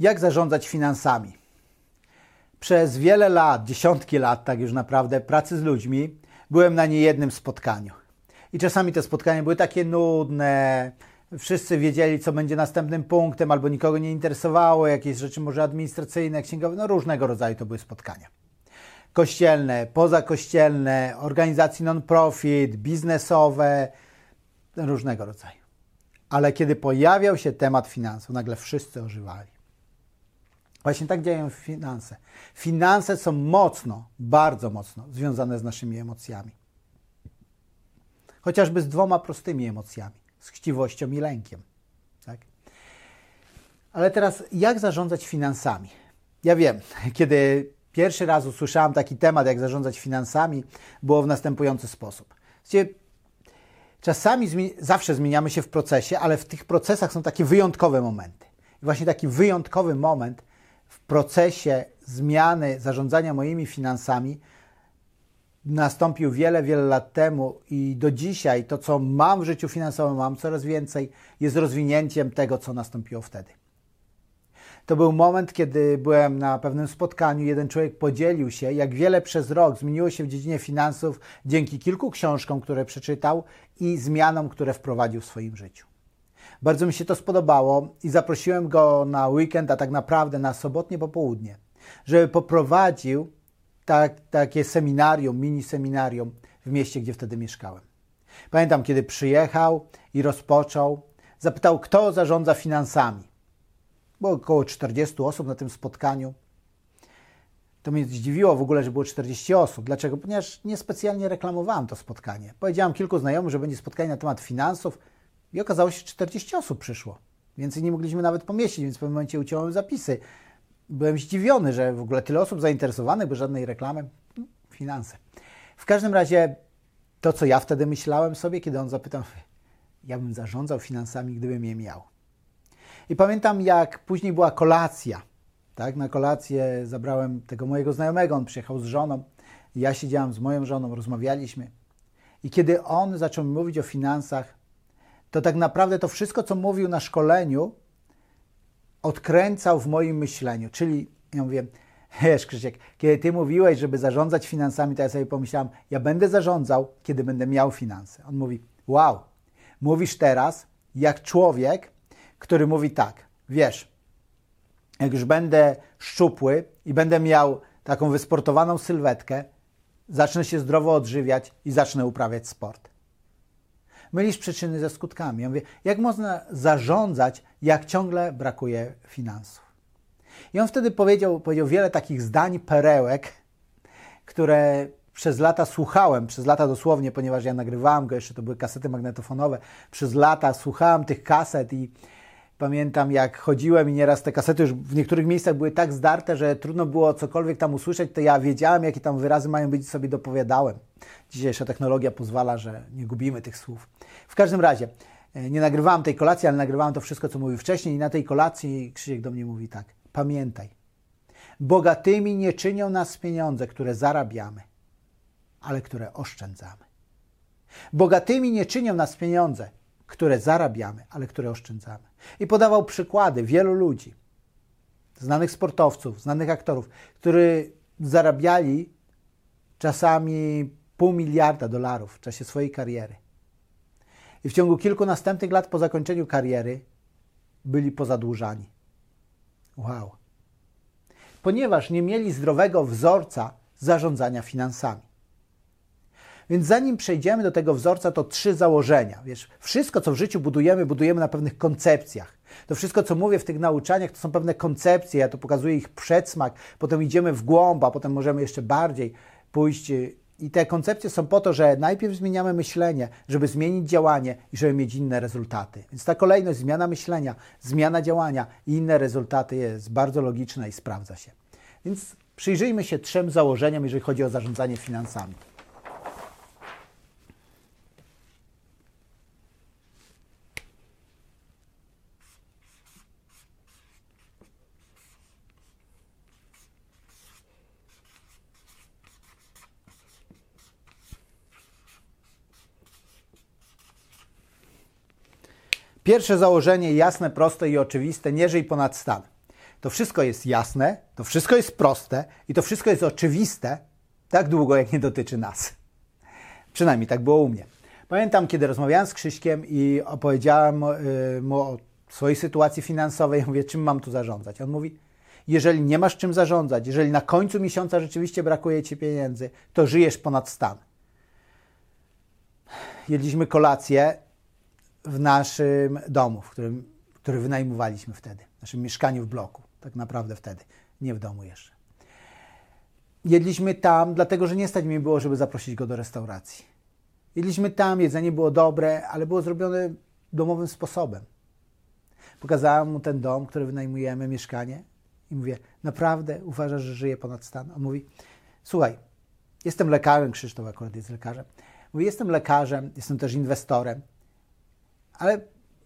Jak zarządzać finansami? Przez wiele lat, dziesiątki lat, tak już naprawdę, pracy z ludźmi, byłem na niejednym spotkaniu. I czasami te spotkania były takie nudne, wszyscy wiedzieli, co będzie następnym punktem, albo nikogo nie interesowało, jakieś rzeczy może administracyjne, księgowe, no różnego rodzaju to były spotkania. Kościelne, pozakościelne, organizacji non-profit, biznesowe, różnego rodzaju. Ale kiedy pojawiał się temat finansów, nagle wszyscy ożywali. Właśnie tak działają finanse. Finanse są mocno, bardzo mocno związane z naszymi emocjami. Chociażby z dwoma prostymi emocjami: z chciwością i lękiem. Tak? Ale teraz, jak zarządzać finansami? Ja wiem, kiedy pierwszy raz usłyszałem taki temat, jak zarządzać finansami, było w następujący sposób. Czasami zmi zawsze zmieniamy się w procesie, ale w tych procesach są takie wyjątkowe momenty. I właśnie taki wyjątkowy moment w procesie zmiany zarządzania moimi finansami nastąpił wiele, wiele lat temu i do dzisiaj to, co mam w życiu finansowym, mam coraz więcej, jest rozwinięciem tego, co nastąpiło wtedy. To był moment, kiedy byłem na pewnym spotkaniu. Jeden człowiek podzielił się, jak wiele przez rok zmieniło się w dziedzinie finansów dzięki kilku książkom, które przeczytał i zmianom, które wprowadził w swoim życiu. Bardzo mi się to spodobało i zaprosiłem go na weekend, a tak naprawdę na sobotnie popołudnie, żeby poprowadził tak, takie seminarium, mini seminarium w mieście, gdzie wtedy mieszkałem. Pamiętam, kiedy przyjechał i rozpoczął, zapytał, kto zarządza finansami. Było około 40 osób na tym spotkaniu. To mnie zdziwiło w ogóle, że było 40 osób. Dlaczego? Ponieważ niespecjalnie reklamowałem to spotkanie. Powiedziałem kilku znajomym, że będzie spotkanie na temat finansów i okazało się, że 40 osób przyszło. Więcej nie mogliśmy nawet pomieścić, więc w pewnym momencie uciąłem zapisy. Byłem zdziwiony, że w ogóle tyle osób zainteresowanych, bez żadnej reklamy. Finanse. W każdym razie to, co ja wtedy myślałem sobie, kiedy on zapytał, ja bym zarządzał finansami, gdybym je miał. I pamiętam, jak później była kolacja. Tak? Na kolację zabrałem tego mojego znajomego, on przyjechał z żoną. Ja siedziałem z moją żoną, rozmawialiśmy. I kiedy on zaczął mi mówić o finansach, to tak naprawdę to wszystko, co mówił na szkoleniu, odkręcał w moim myśleniu. Czyli ja mówię, wiesz Krzysiek, kiedy ty mówiłeś, żeby zarządzać finansami, to ja sobie pomyślałem, ja będę zarządzał, kiedy będę miał finanse. On mówi, wow, mówisz teraz jak człowiek, który mówi tak, wiesz, jak już będę szczupły i będę miał taką wysportowaną sylwetkę, zacznę się zdrowo odżywiać i zacznę uprawiać sport. Mylisz przyczyny ze skutkami. Ja mówię, jak można zarządzać, jak ciągle brakuje finansów? I on wtedy powiedział, powiedział wiele takich zdań, perełek, które przez lata słuchałem, przez lata dosłownie, ponieważ ja nagrywałem go, jeszcze to były kasety magnetofonowe, przez lata słuchałem tych kaset i Pamiętam, jak chodziłem i nieraz te kasety już w niektórych miejscach były tak zdarte, że trudno było cokolwiek tam usłyszeć, to ja wiedziałem, jakie tam wyrazy mają być i sobie dopowiadałem. Dzisiejsza technologia pozwala, że nie gubimy tych słów. W każdym razie, e, nie nagrywałem tej kolacji, ale nagrywałem to wszystko, co mówił wcześniej i na tej kolacji Krzysiek do mnie mówi tak, pamiętaj, bogatymi nie czynią nas pieniądze, które zarabiamy, ale które oszczędzamy. Bogatymi nie czynią nas pieniądze, które zarabiamy, ale które oszczędzamy. I podawał przykłady wielu ludzi, znanych sportowców, znanych aktorów, którzy zarabiali czasami pół miliarda dolarów w czasie swojej kariery. I w ciągu kilku następnych lat po zakończeniu kariery byli pozadłużani. Wow. Ponieważ nie mieli zdrowego wzorca zarządzania finansami. Więc zanim przejdziemy do tego wzorca, to trzy założenia. Wiesz, wszystko, co w życiu budujemy, budujemy na pewnych koncepcjach. To wszystko, co mówię w tych nauczaniach, to są pewne koncepcje. Ja to pokazuję ich przedsmak, potem idziemy w głąb, a potem możemy jeszcze bardziej pójść. I te koncepcje są po to, że najpierw zmieniamy myślenie, żeby zmienić działanie i żeby mieć inne rezultaty. Więc ta kolejność, zmiana myślenia, zmiana działania i inne rezultaty jest bardzo logiczna i sprawdza się. Więc przyjrzyjmy się trzem założeniom, jeżeli chodzi o zarządzanie finansami. Pierwsze założenie jasne, proste i oczywiste: nie żyj ponad stan. to wszystko jest jasne, to wszystko jest proste i to wszystko jest oczywiste, tak długo jak nie dotyczy nas. Przynajmniej tak było u mnie. Pamiętam, kiedy rozmawiałem z Krzyśkiem i opowiedziałem y, mu o swojej sytuacji finansowej, mówię, czym mam tu zarządzać? On mówi, jeżeli nie masz czym zarządzać, jeżeli na końcu miesiąca rzeczywiście brakuje ci pieniędzy, to żyjesz ponad stan. Jedliśmy kolację w naszym domu, w którym, który wynajmowaliśmy wtedy, w naszym mieszkaniu w bloku, tak naprawdę wtedy, nie w domu jeszcze. Jedliśmy tam, dlatego że nie stać mi było, żeby zaprosić go do restauracji. Jedliśmy tam, jedzenie było dobre, ale było zrobione domowym sposobem. Pokazałem mu ten dom, który wynajmujemy, mieszkanie i mówię, naprawdę uważasz, że żyję ponad stan? On mówi, słuchaj, jestem lekarzem, Krzysztof akurat jest lekarzem. Mówi, jestem lekarzem, jestem też inwestorem, ale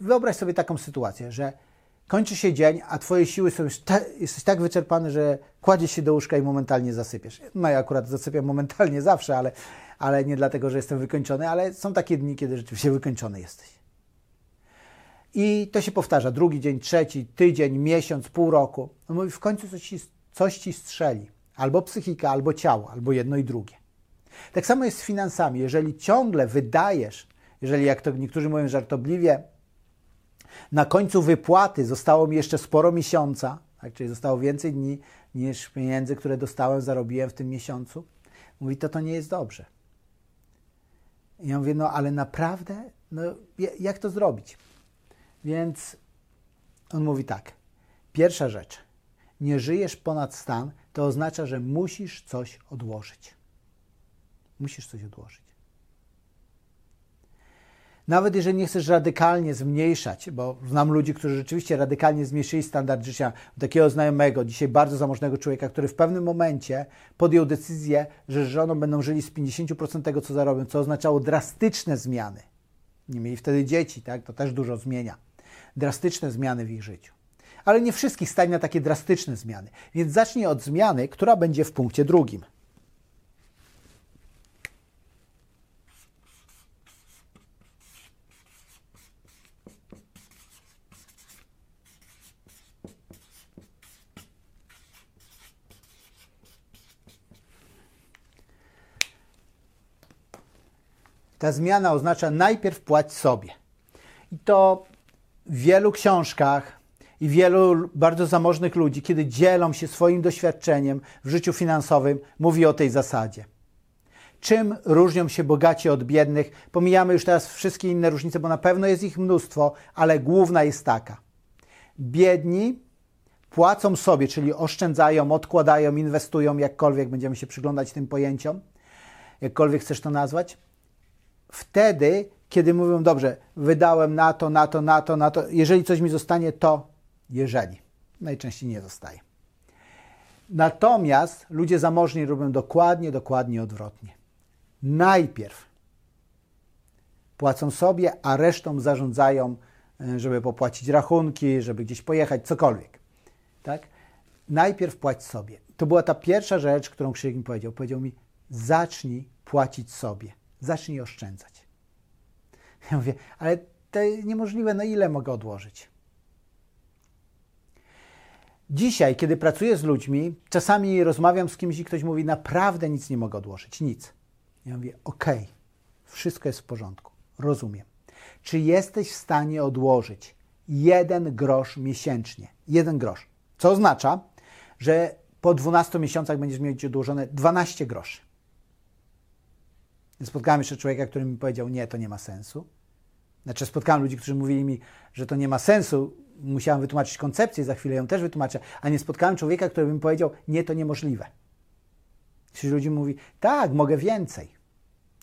wyobraź sobie taką sytuację, że kończy się dzień, a twoje siły są już, ta, jesteś tak wyczerpany, że kładziesz się do łóżka i momentalnie zasypiesz. No ja akurat zasypiam momentalnie zawsze, ale, ale nie dlatego, że jestem wykończony, ale są takie dni, kiedy rzeczywiście wykończony jesteś. I to się powtarza drugi dzień, trzeci, tydzień, miesiąc, pół roku. No mówi, w końcu coś ci, coś ci strzeli. Albo psychika, albo ciało, albo jedno i drugie. Tak samo jest z finansami. Jeżeli ciągle wydajesz, jeżeli jak to niektórzy mówią żartobliwie, na końcu wypłaty zostało mi jeszcze sporo miesiąca, tak, czyli zostało więcej dni niż pieniędzy, które dostałem, zarobiłem w tym miesiącu, mówi, to to nie jest dobrze. I ja mówię, no ale naprawdę, no jak to zrobić? Więc on mówi tak. Pierwsza rzecz. Nie żyjesz ponad stan, to oznacza, że musisz coś odłożyć. Musisz coś odłożyć. Nawet jeżeli nie chcesz radykalnie zmniejszać, bo znam ludzi, którzy rzeczywiście radykalnie zmniejszyli standard życia, takiego znajomego, dzisiaj bardzo zamożnego człowieka, który w pewnym momencie podjął decyzję, że z żoną będą żyli z 50% tego, co zarobią, co oznaczało drastyczne zmiany. Nie mieli wtedy dzieci, tak? To też dużo zmienia drastyczne zmiany w ich życiu. Ale nie wszystkich stać na takie drastyczne zmiany. Więc zacznij od zmiany, która będzie w punkcie drugim. Ta zmiana oznacza najpierw płać sobie. I to w wielu książkach i wielu bardzo zamożnych ludzi, kiedy dzielą się swoim doświadczeniem w życiu finansowym, mówi o tej zasadzie. Czym różnią się bogaci od biednych? Pomijamy już teraz wszystkie inne różnice, bo na pewno jest ich mnóstwo, ale główna jest taka. Biedni płacą sobie, czyli oszczędzają, odkładają, inwestują, jakkolwiek będziemy się przyglądać tym pojęciom, jakkolwiek chcesz to nazwać, wtedy, kiedy mówią, dobrze, wydałem na to, na to, na to, na to, jeżeli coś mi zostanie, to jeżeli. Najczęściej nie zostaje. Natomiast ludzie zamożni robią dokładnie, dokładnie odwrotnie. Najpierw płacą sobie, a resztą zarządzają, e, żeby popłacić rachunki, żeby gdzieś pojechać, cokolwiek. Tak? Najpierw płać sobie. To była ta pierwsza rzecz, którą Krzysiek mi powiedział. Powiedział mi, zacznij płacić sobie, zacznij oszczędzać. Ja mówię, ale to niemożliwe, na ile mogę odłożyć? Dzisiaj, kiedy pracuję z ludźmi, czasami rozmawiam z kimś i ktoś mówi, naprawdę nic nie mogę odłożyć, nic. Ja mówię, okej, okay, wszystko jest w porządku, rozumiem. Czy jesteś w stanie odłożyć jeden grosz miesięcznie? Jeden grosz. Co oznacza, że po 12 miesiącach będziesz mieć odłożone 12 groszy. Spotkałem jeszcze człowieka, który mi powiedział, nie, to nie ma sensu. Znaczy spotkałem ludzi, którzy mówili mi, że to nie ma sensu. Musiałem wytłumaczyć koncepcję, za chwilę ją też wytłumaczę, a nie spotkałem człowieka, który by powiedział, nie, to niemożliwe. Ci ludzie mówi, tak, mogę więcej.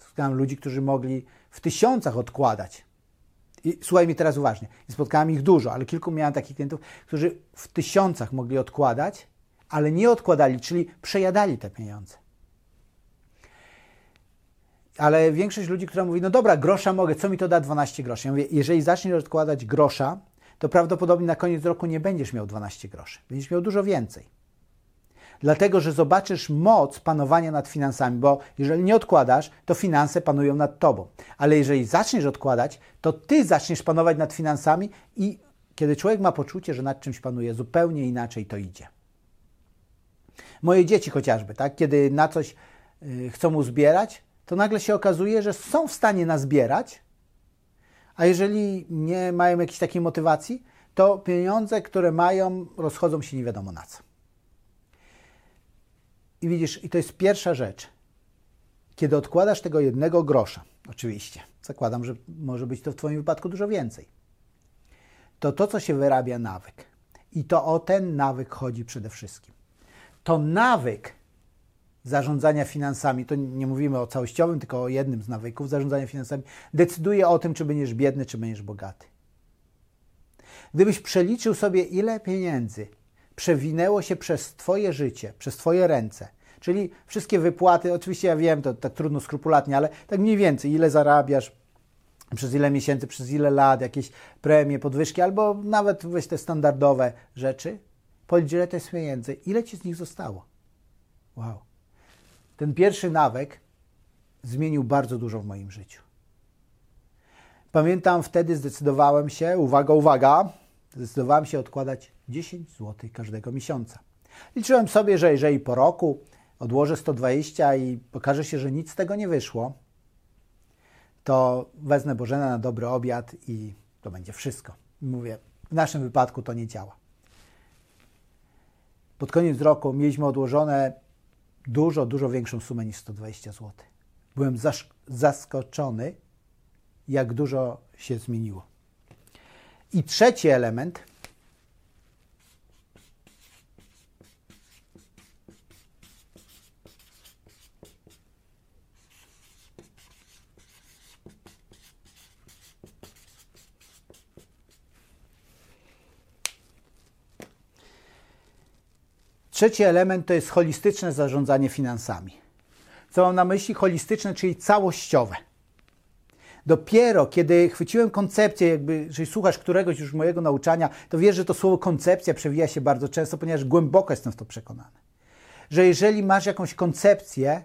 Spotkałem ludzi, którzy mogli w tysiącach odkładać. I słuchaj mi teraz uważnie. I spotkałem ich dużo, ale kilku miałem takich klientów, którzy w tysiącach mogli odkładać, ale nie odkładali, czyli przejadali te pieniądze ale większość ludzi, która mówi, no dobra, grosza mogę, co mi to da 12 groszy? Ja mówię, jeżeli zaczniesz odkładać grosza, to prawdopodobnie na koniec roku nie będziesz miał 12 groszy, będziesz miał dużo więcej. Dlatego, że zobaczysz moc panowania nad finansami, bo jeżeli nie odkładasz, to finanse panują nad tobą. Ale jeżeli zaczniesz odkładać, to ty zaczniesz panować nad finansami i Kiedy człowiek ma poczucie, że nad czymś panuje, zupełnie inaczej to idzie. Moje dzieci chociażby, tak? kiedy na coś y, chcą uzbierać, to nagle się okazuje, że są w stanie nazbierać, a jeżeli nie mają jakiejś takiej motywacji, to pieniądze, które mają, rozchodzą się nie wiadomo na co. I widzisz, i to jest pierwsza rzecz. Kiedy odkładasz tego jednego grosza, oczywiście, zakładam, że może być to w Twoim wypadku dużo więcej, to to, co się wyrabia nawyk. I to o ten nawyk chodzi przede wszystkim. To nawyk zarządzania finansami, to nie mówimy o całościowym, tylko o jednym z nawyków zarządzania finansami, decyduje o tym, czy będziesz biedny, czy będziesz bogaty. Gdybyś przeliczył sobie, ile pieniędzy przewinęło się przez Twoje życie, przez Twoje ręce, czyli wszystkie wypłaty, oczywiście ja wiem, to tak trudno skrupulatnie, ale tak mniej więcej, ile zarabiasz, przez ile miesięcy, przez ile lat, jakieś premie, podwyżki, albo nawet weź te standardowe rzeczy, to jest pieniędzy, ile Ci z nich zostało. Wow. Ten pierwszy nawyk zmienił bardzo dużo w moim życiu. Pamiętam wtedy zdecydowałem się, uwaga, uwaga, zdecydowałem się odkładać 10 zł każdego miesiąca. Liczyłem sobie, że jeżeli po roku odłożę 120 i pokaże się, że nic z tego nie wyszło, to wezmę Bożena na dobry obiad i to będzie wszystko. Mówię, w naszym wypadku to nie działa. Pod koniec roku mieliśmy odłożone dużo, dużo większą sumę niż 120 zł. Byłem zaskoczony, jak dużo się zmieniło. I trzeci element. Trzeci element to jest holistyczne zarządzanie finansami. Co mam na myśli? Holistyczne, czyli całościowe. Dopiero kiedy chwyciłem koncepcję, jakby, jeżeli słuchasz któregoś już mojego nauczania, to wiesz, że to słowo koncepcja przewija się bardzo często, ponieważ głęboko jestem w to przekonany. Że jeżeli masz jakąś koncepcję,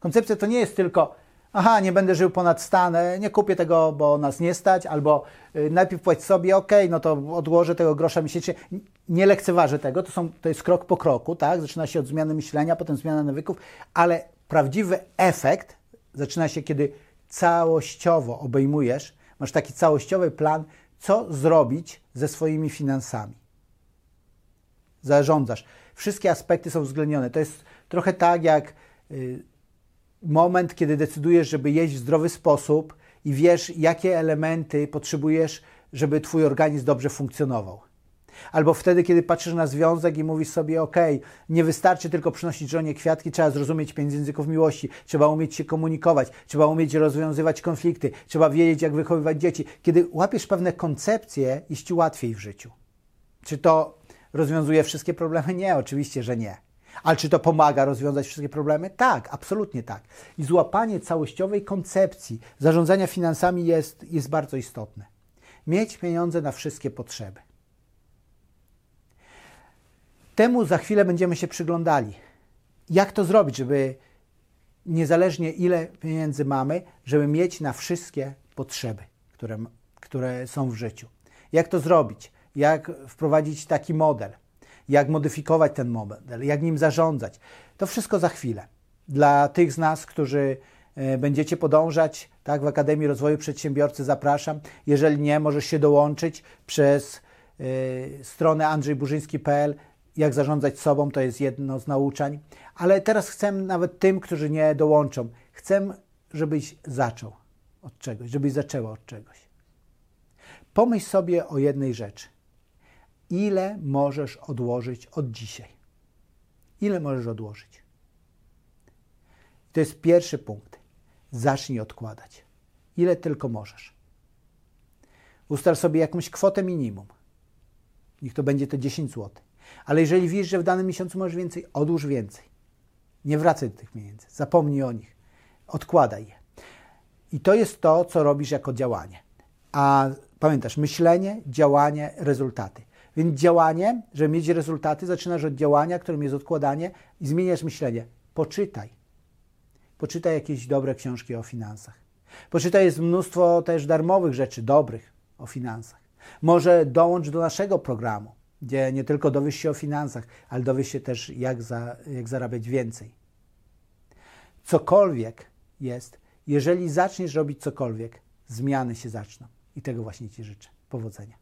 koncepcja to nie jest tylko, aha, nie będę żył ponad stan, nie kupię tego, bo nas nie stać, albo y, najpierw płać sobie, ok, no to odłożę tego grosza miesięcznie. Nie lekceważę tego, to, są, to jest krok po kroku, tak? Zaczyna się od zmiany myślenia, potem zmiana nawyków, ale prawdziwy efekt zaczyna się, kiedy całościowo obejmujesz, masz taki całościowy plan, co zrobić ze swoimi finansami. Zarządzasz. Wszystkie aspekty są uwzględnione. To jest trochę tak jak y, moment, kiedy decydujesz, żeby jeść w zdrowy sposób i wiesz, jakie elementy potrzebujesz, żeby Twój organizm dobrze funkcjonował. Albo wtedy, kiedy patrzysz na związek i mówisz sobie, ok, nie wystarczy tylko przynosić żonie kwiatki, trzeba zrozumieć pięć języków miłości, trzeba umieć się komunikować, trzeba umieć rozwiązywać konflikty, trzeba wiedzieć, jak wychowywać dzieci. Kiedy łapiesz pewne koncepcje, jest Ci łatwiej w życiu. Czy to rozwiązuje wszystkie problemy? Nie, oczywiście, że nie. Ale czy to pomaga rozwiązać wszystkie problemy? Tak, absolutnie tak. I złapanie całościowej koncepcji zarządzania finansami jest, jest bardzo istotne. Mieć pieniądze na wszystkie potrzeby. Temu za chwilę będziemy się przyglądali. Jak to zrobić, żeby niezależnie ile pieniędzy mamy, żeby mieć na wszystkie potrzeby, które, które są w życiu. Jak to zrobić? Jak wprowadzić taki model? Jak modyfikować ten model? Jak nim zarządzać? To wszystko za chwilę. Dla tych z nas, którzy e, będziecie podążać tak, w Akademii Rozwoju Przedsiębiorcy, zapraszam. Jeżeli nie, możesz się dołączyć przez y, stronę andrzejburzyński.pl jak zarządzać sobą, to jest jedno z nauczań. Ale teraz chcę nawet tym, którzy nie dołączą, chcę, żebyś zaczął od czegoś, żebyś zaczęła od czegoś. Pomyśl sobie o jednej rzeczy. Ile możesz odłożyć od dzisiaj? Ile możesz odłożyć? To jest pierwszy punkt. Zacznij odkładać. Ile tylko możesz. Ustal sobie jakąś kwotę minimum. Niech to będzie to 10 zł. Ale jeżeli wiesz, że w danym miesiącu możesz więcej, odłóż więcej. Nie wracaj do tych pieniędzy. Zapomnij o nich. Odkładaj je. I to jest to, co robisz jako działanie. A pamiętasz, myślenie, działanie, rezultaty. Więc działanie, żeby mieć rezultaty, zaczynasz od działania, którym jest odkładanie i zmieniasz myślenie. Poczytaj. Poczytaj jakieś dobre książki o finansach. Poczytaj jest mnóstwo też darmowych rzeczy, dobrych o finansach. Może dołącz do naszego programu, gdzie nie tylko dowiesz się o finansach, ale dowiesz się też, jak, za, jak zarabiać więcej. Cokolwiek jest, jeżeli zaczniesz robić cokolwiek, zmiany się zaczną. I tego właśnie Ci życzę. Powodzenia.